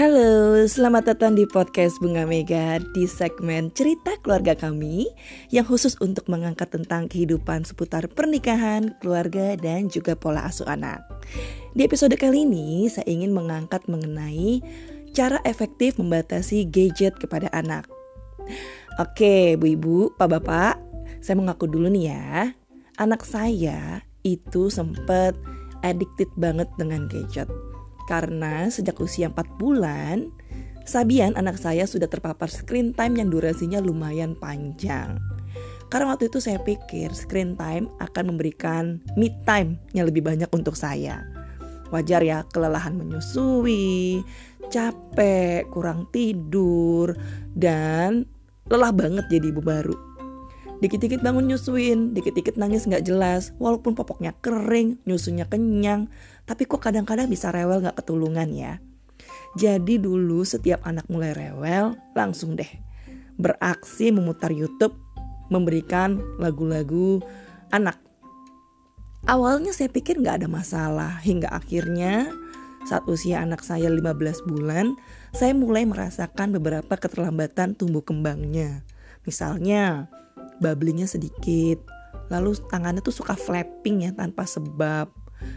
Halo, selamat datang di podcast Bunga Mega di segmen cerita keluarga kami yang khusus untuk mengangkat tentang kehidupan seputar pernikahan, keluarga, dan juga pola asuh anak. Di episode kali ini, saya ingin mengangkat mengenai cara efektif membatasi gadget kepada anak. Oke, Bu Ibu, Pak Bapak, saya mengaku dulu nih ya. Anak saya itu sempat addicted banget dengan gadget karena sejak usia 4 bulan, Sabian anak saya sudah terpapar screen time yang durasinya lumayan panjang. Karena waktu itu saya pikir screen time akan memberikan me time yang lebih banyak untuk saya. Wajar ya kelelahan menyusui, capek, kurang tidur, dan lelah banget jadi ibu baru. Dikit-dikit bangun nyusuin, dikit-dikit nangis nggak jelas, walaupun popoknya kering, nyusunya kenyang, tapi kok kadang-kadang bisa rewel nggak ketulungan ya. Jadi dulu setiap anak mulai rewel, langsung deh beraksi memutar YouTube, memberikan lagu-lagu anak. Awalnya saya pikir nggak ada masalah, hingga akhirnya saat usia anak saya 15 bulan, saya mulai merasakan beberapa keterlambatan tumbuh kembangnya. Misalnya, bubblingnya sedikit, lalu tangannya tuh suka flapping ya tanpa sebab,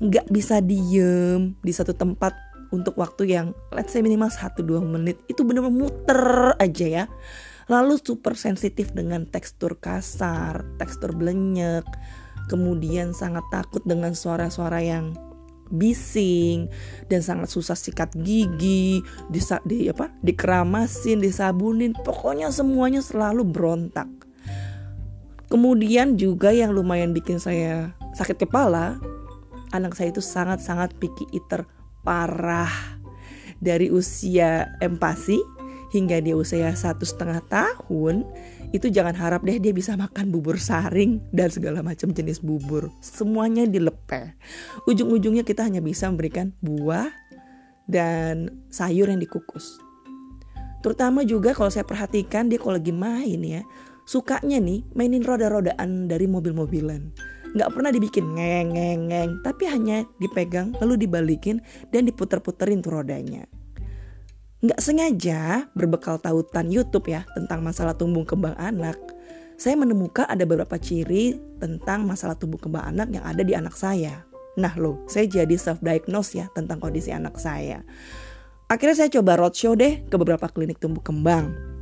nggak bisa diem di satu tempat untuk waktu yang let's say minimal 1-2 menit. Itu bener-bener muter aja ya. Lalu super sensitif dengan tekstur kasar tekstur belenyek kemudian sangat takut dengan suara-suara yang bising dan sangat susah sikat gigi, di, di apa, dikeramasin, disabunin, pokoknya semuanya selalu berontak. Kemudian juga yang lumayan bikin saya sakit kepala, anak saya itu sangat-sangat picky eater parah. Dari usia empasi hingga dia usia satu setengah tahun, itu jangan harap deh dia bisa makan bubur saring dan segala macam jenis bubur. Semuanya dilepeh. Ujung-ujungnya kita hanya bisa memberikan buah dan sayur yang dikukus. Terutama juga kalau saya perhatikan dia kalau lagi main ya, sukanya nih mainin roda-rodaan dari mobil-mobilan. Nggak pernah dibikin ngeng ngeng ngeng, tapi hanya dipegang lalu dibalikin dan diputer-puterin tuh rodanya. Nggak sengaja berbekal tautan YouTube ya tentang masalah tumbuh kembang anak, saya menemukan ada beberapa ciri tentang masalah tumbuh kembang anak yang ada di anak saya. Nah loh, saya jadi self-diagnose ya tentang kondisi anak saya. Akhirnya saya coba roadshow deh ke beberapa klinik tumbuh kembang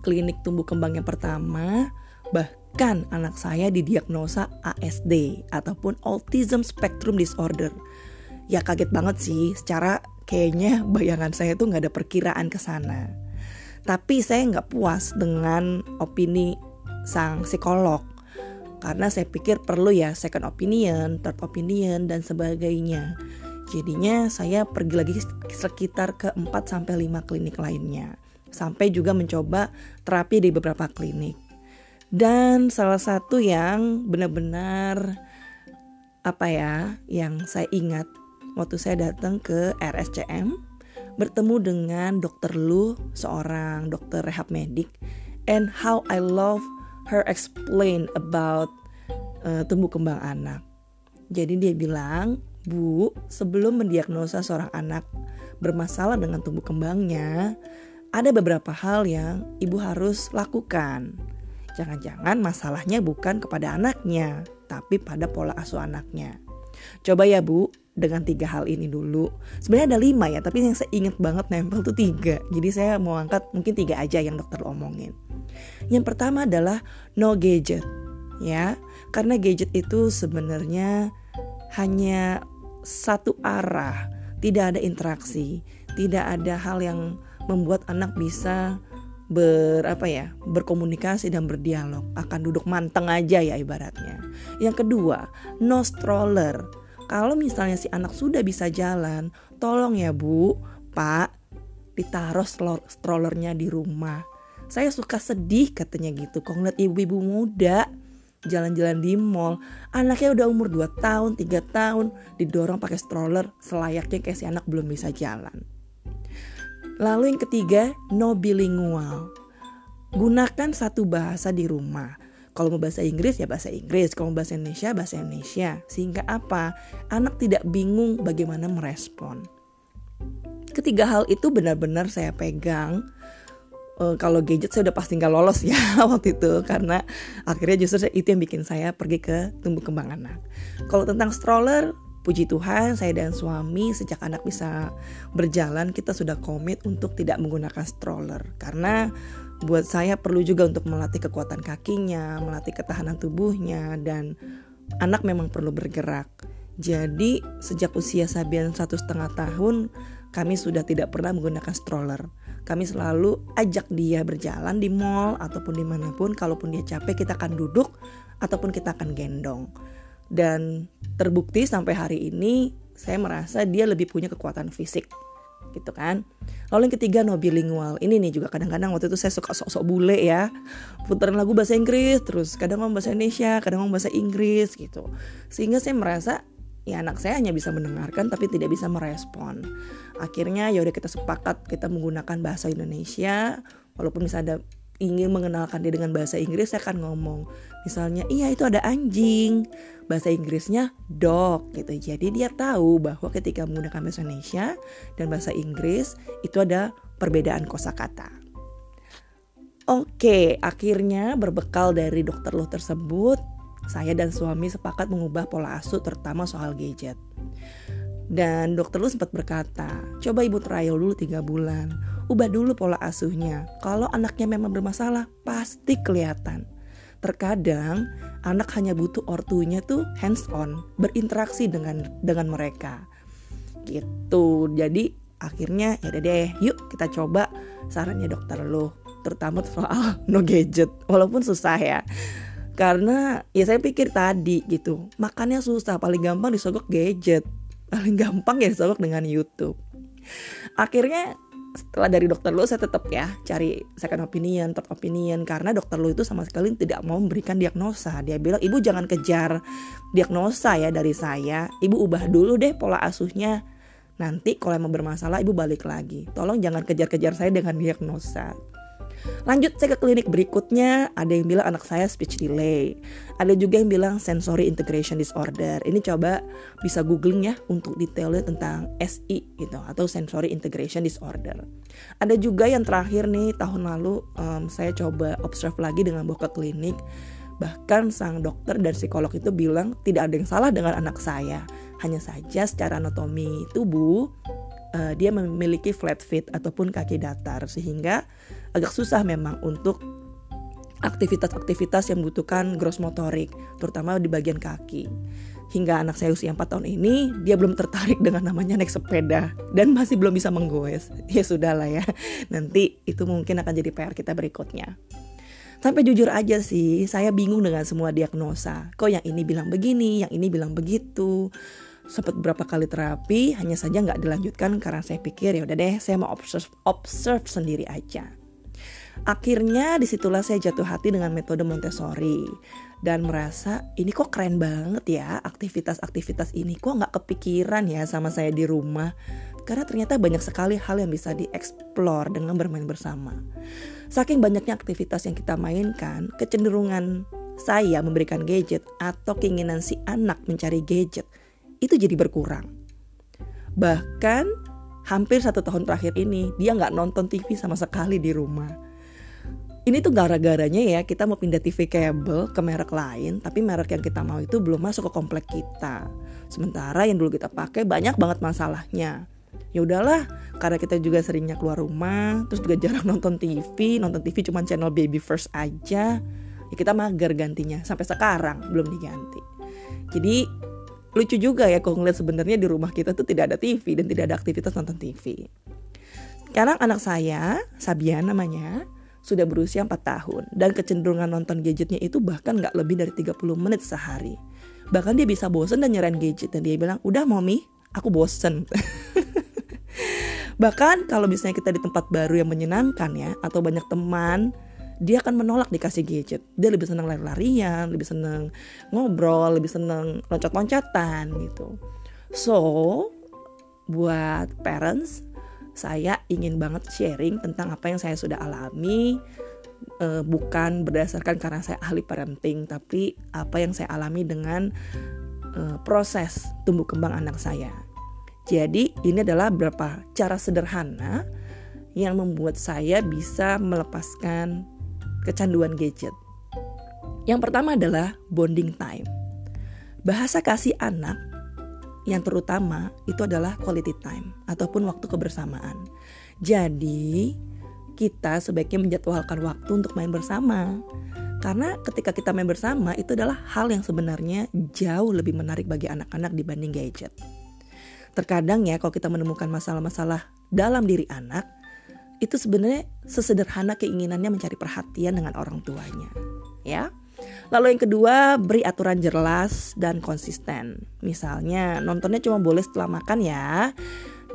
klinik tumbuh kembang yang pertama, bahkan anak saya didiagnosa ASD ataupun Autism Spectrum Disorder. Ya kaget banget sih, secara kayaknya bayangan saya tuh nggak ada perkiraan ke sana. Tapi saya nggak puas dengan opini sang psikolog karena saya pikir perlu ya second opinion, third opinion dan sebagainya. Jadinya saya pergi lagi sekitar ke 4 sampai 5 klinik lainnya sampai juga mencoba terapi di beberapa klinik. Dan salah satu yang benar-benar apa ya, yang saya ingat waktu saya datang ke RSCM bertemu dengan dokter Lu, seorang dokter rehab medik, and how I love her explain about uh, tumbuh kembang anak. Jadi dia bilang, Bu, sebelum mendiagnosa seorang anak bermasalah dengan tumbuh kembangnya, ada beberapa hal yang ibu harus lakukan. Jangan-jangan masalahnya bukan kepada anaknya, tapi pada pola asuh anaknya. Coba ya bu, dengan tiga hal ini dulu. Sebenarnya ada lima ya, tapi yang saya ingat banget nempel tuh tiga. Jadi saya mau angkat mungkin tiga aja yang dokter omongin. Yang pertama adalah no gadget, ya, karena gadget itu sebenarnya hanya satu arah, tidak ada interaksi, tidak ada hal yang membuat anak bisa ber apa ya berkomunikasi dan berdialog. Akan duduk manteng aja ya ibaratnya. Yang kedua no stroller. Kalau misalnya si anak sudah bisa jalan tolong ya bu pak ditaruh strollernya di rumah. Saya suka sedih katanya gitu kok ngeliat ibu-ibu muda jalan-jalan di mall. Anaknya udah umur 2 tahun 3 tahun didorong pakai stroller selayaknya kayak si anak belum bisa jalan Lalu yang ketiga, no bilingual. Gunakan satu bahasa di rumah. Kalau mau bahasa Inggris ya bahasa Inggris, kalau mau bahasa Indonesia bahasa Indonesia. Sehingga apa? Anak tidak bingung bagaimana merespon. ketiga hal itu benar-benar saya pegang uh, kalau gadget saya udah pasti nggak lolos ya waktu itu karena akhirnya justru itu yang bikin saya pergi ke tumbuh kembang anak. Kalau tentang stroller, puji Tuhan saya dan suami sejak anak bisa berjalan kita sudah komit untuk tidak menggunakan stroller karena buat saya perlu juga untuk melatih kekuatan kakinya, melatih ketahanan tubuhnya dan anak memang perlu bergerak. Jadi sejak usia Sabian satu setengah tahun kami sudah tidak pernah menggunakan stroller. Kami selalu ajak dia berjalan di mall ataupun di mana pun. Kalaupun dia capek kita akan duduk ataupun kita akan gendong. Dan terbukti sampai hari ini saya merasa dia lebih punya kekuatan fisik gitu kan. Lalu yang ketiga no bilingual. Ini nih juga kadang-kadang waktu itu saya suka sok-sok bule ya. Putaran lagu bahasa Inggris terus kadang ngomong bahasa Indonesia, kadang ngomong bahasa Inggris gitu. Sehingga saya merasa ya anak saya hanya bisa mendengarkan tapi tidak bisa merespon. Akhirnya ya udah kita sepakat kita menggunakan bahasa Indonesia walaupun misalnya ada ingin mengenalkan dia dengan bahasa Inggris saya akan ngomong misalnya iya itu ada anjing. Bahasa Inggrisnya dog. Gitu. Jadi dia tahu bahwa ketika menggunakan bahasa Indonesia dan bahasa Inggris itu ada perbedaan kosakata. Oke, akhirnya berbekal dari dokter lo tersebut, saya dan suami sepakat mengubah pola asuh terutama soal gadget. Dan dokter lu sempat berkata, coba ibu trial dulu tiga bulan, ubah dulu pola asuhnya. Kalau anaknya memang bermasalah, pasti kelihatan. Terkadang anak hanya butuh ortunya tuh hands on, berinteraksi dengan dengan mereka. Gitu. Jadi akhirnya ya deh, yuk kita coba sarannya dokter lu, terutama soal no gadget. Walaupun susah ya karena ya saya pikir tadi gitu makannya susah paling gampang disogok gadget paling gampang ya disogok dengan YouTube akhirnya setelah dari dokter lu saya tetap ya cari second opinion, third opinion karena dokter lu itu sama sekali tidak mau memberikan diagnosa. Dia bilang ibu jangan kejar diagnosa ya dari saya, ibu ubah dulu deh pola asuhnya. Nanti kalau mau bermasalah ibu balik lagi. Tolong jangan kejar-kejar saya dengan diagnosa. Lanjut saya ke klinik berikutnya, ada yang bilang anak saya speech delay. Ada juga yang bilang sensory integration disorder. Ini coba bisa googling ya untuk detailnya tentang SI gitu atau sensory integration disorder. Ada juga yang terakhir nih tahun lalu um, saya coba observe lagi dengan bawa ke klinik. Bahkan sang dokter dan psikolog itu bilang tidak ada yang salah dengan anak saya. Hanya saja secara anatomi tubuh uh, dia memiliki flat feet ataupun kaki datar sehingga agak susah memang untuk aktivitas-aktivitas yang membutuhkan gross motorik, terutama di bagian kaki. Hingga anak saya usia 4 tahun ini, dia belum tertarik dengan namanya naik sepeda dan masih belum bisa menggoes. Ya sudahlah ya, nanti itu mungkin akan jadi PR kita berikutnya. Sampai jujur aja sih, saya bingung dengan semua diagnosa. Kok yang ini bilang begini, yang ini bilang begitu. Sempat berapa kali terapi, hanya saja nggak dilanjutkan karena saya pikir ya udah deh, saya mau observe, observe sendiri aja. Akhirnya di situlah saya jatuh hati dengan metode Montessori dan merasa ini kok keren banget ya aktivitas-aktivitas ini kok nggak kepikiran ya sama saya di rumah karena ternyata banyak sekali hal yang bisa dieksplor dengan bermain bersama. Saking banyaknya aktivitas yang kita mainkan, kecenderungan saya memberikan gadget atau keinginan si anak mencari gadget itu jadi berkurang. Bahkan hampir satu tahun terakhir ini dia nggak nonton TV sama sekali di rumah. Ini tuh gara-garanya ya kita mau pindah TV kabel ke merek lain tapi merek yang kita mau itu belum masuk ke komplek kita. Sementara yang dulu kita pakai banyak banget masalahnya. Ya udahlah karena kita juga seringnya keluar rumah terus juga jarang nonton TV nonton TV cuma channel Baby First aja ya kita mager gantinya. Sampai sekarang belum diganti. Jadi lucu juga ya kalau ngeliat sebenarnya di rumah kita tuh tidak ada TV dan tidak ada aktivitas nonton TV sekarang anak saya Sabian namanya sudah berusia 4 tahun dan kecenderungan nonton gadgetnya itu bahkan nggak lebih dari 30 menit sehari. Bahkan dia bisa bosen dan nyerahin gadget dan dia bilang, udah mommy, aku bosen. bahkan kalau misalnya kita di tempat baru yang menyenangkan ya, atau banyak teman, dia akan menolak dikasih gadget. Dia lebih senang lari-larian, lebih senang ngobrol, lebih senang loncat-loncatan gitu. So, buat parents saya ingin banget sharing tentang apa yang saya sudah alami uh, bukan berdasarkan karena saya ahli parenting tapi apa yang saya alami dengan uh, proses tumbuh kembang anak saya. Jadi ini adalah beberapa cara sederhana yang membuat saya bisa melepaskan kecanduan gadget. Yang pertama adalah bonding time. Bahasa kasih anak yang terutama itu adalah quality time ataupun waktu kebersamaan. Jadi, kita sebaiknya menjadwalkan waktu untuk main bersama. Karena ketika kita main bersama itu adalah hal yang sebenarnya jauh lebih menarik bagi anak-anak dibanding gadget. Terkadang ya kalau kita menemukan masalah-masalah dalam diri anak, itu sebenarnya sesederhana keinginannya mencari perhatian dengan orang tuanya. Ya. Lalu yang kedua, beri aturan jelas dan konsisten. Misalnya, nontonnya cuma boleh setelah makan ya.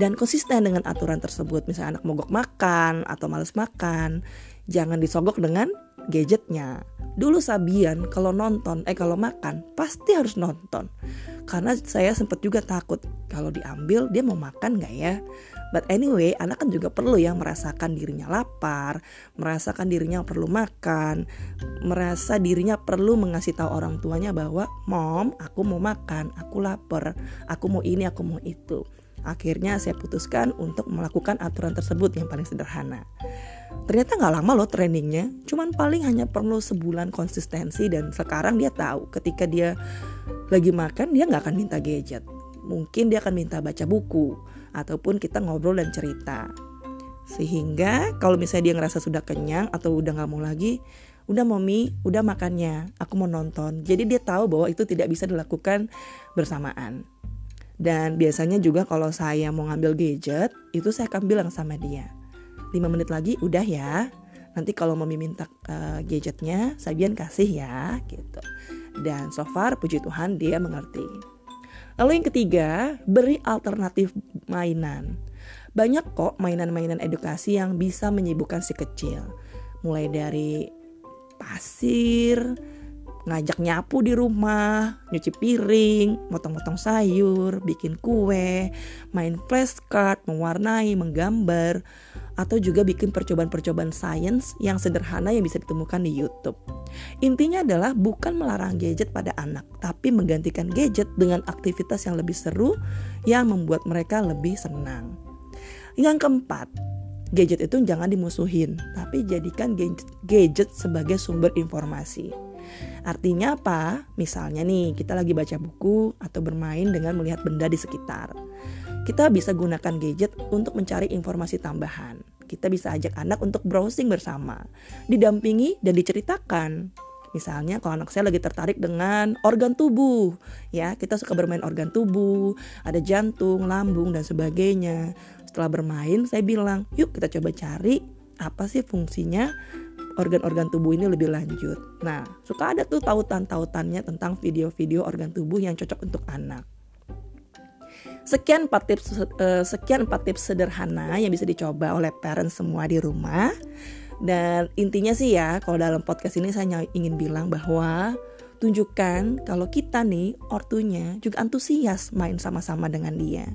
Dan konsisten dengan aturan tersebut. Misalnya anak mogok makan atau males makan. Jangan disogok dengan gadgetnya. Dulu Sabian kalau nonton, eh kalau makan pasti harus nonton. Karena saya sempat juga takut kalau diambil dia mau makan gak ya? But anyway, anak kan juga perlu ya merasakan dirinya lapar, merasakan dirinya perlu makan, merasa dirinya perlu mengasih tahu orang tuanya bahwa, "Mom, aku mau makan, aku lapar, aku mau ini, aku mau itu." Akhirnya saya putuskan untuk melakukan aturan tersebut yang paling sederhana. Ternyata nggak lama loh trainingnya, cuman paling hanya perlu sebulan konsistensi dan sekarang dia tahu ketika dia lagi makan dia nggak akan minta gadget. Mungkin dia akan minta baca buku, ataupun kita ngobrol dan cerita. Sehingga kalau misalnya dia ngerasa sudah kenyang atau udah nggak mau lagi, udah mommy, udah makannya, aku mau nonton. Jadi dia tahu bahwa itu tidak bisa dilakukan bersamaan. Dan biasanya juga kalau saya mau ngambil gadget, itu saya akan bilang sama dia. 5 menit lagi udah ya. Nanti kalau mommy minta uh, gadgetnya, Sabian kasih ya gitu. Dan so far puji Tuhan dia mengerti. Lalu yang ketiga, beri alternatif mainan. Banyak kok mainan-mainan edukasi yang bisa menyibukkan si kecil. Mulai dari pasir, ngajak nyapu di rumah, nyuci piring, motong-motong sayur, bikin kue, main flashcard, mewarnai, menggambar, atau juga bikin percobaan-percobaan sains yang sederhana yang bisa ditemukan di YouTube. Intinya adalah bukan melarang gadget pada anak, tapi menggantikan gadget dengan aktivitas yang lebih seru yang membuat mereka lebih senang. Yang keempat, gadget itu jangan dimusuhin, tapi jadikan gadget sebagai sumber informasi. Artinya apa? Misalnya nih, kita lagi baca buku atau bermain dengan melihat benda di sekitar kita bisa gunakan gadget untuk mencari informasi tambahan. Kita bisa ajak anak untuk browsing bersama, didampingi dan diceritakan. Misalnya kalau anak saya lagi tertarik dengan organ tubuh, ya kita suka bermain organ tubuh, ada jantung, lambung dan sebagainya. Setelah bermain, saya bilang, yuk kita coba cari apa sih fungsinya organ-organ tubuh ini lebih lanjut. Nah, suka ada tuh tautan-tautannya tentang video-video organ tubuh yang cocok untuk anak. Sekian empat tips uh, sekian empat tips sederhana yang bisa dicoba oleh parents semua di rumah. Dan intinya sih ya, kalau dalam podcast ini saya ingin bilang bahwa tunjukkan kalau kita nih ortunya juga antusias main sama-sama dengan dia.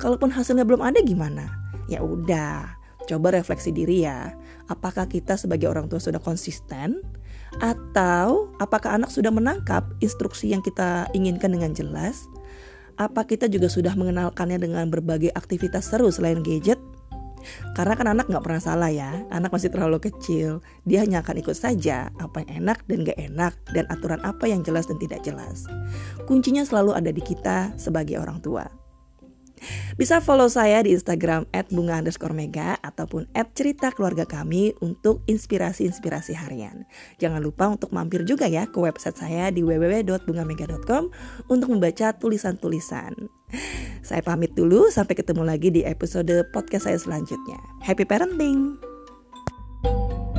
Kalaupun hasilnya belum ada gimana? Ya udah, coba refleksi diri ya. Apakah kita sebagai orang tua sudah konsisten atau apakah anak sudah menangkap instruksi yang kita inginkan dengan jelas? apa kita juga sudah mengenalkannya dengan berbagai aktivitas seru selain gadget? Karena kan anak nggak pernah salah ya, anak masih terlalu kecil. Dia hanya akan ikut saja apa yang enak dan gak enak dan aturan apa yang jelas dan tidak jelas. Kuncinya selalu ada di kita sebagai orang tua. Bisa follow saya di Instagram @bunga underscore mega ataupun cerita keluarga kami untuk inspirasi-inspirasi harian. Jangan lupa untuk mampir juga ya ke website saya di www.bungamega.com untuk membaca tulisan-tulisan. Saya pamit dulu, sampai ketemu lagi di episode podcast saya selanjutnya. Happy parenting! thank you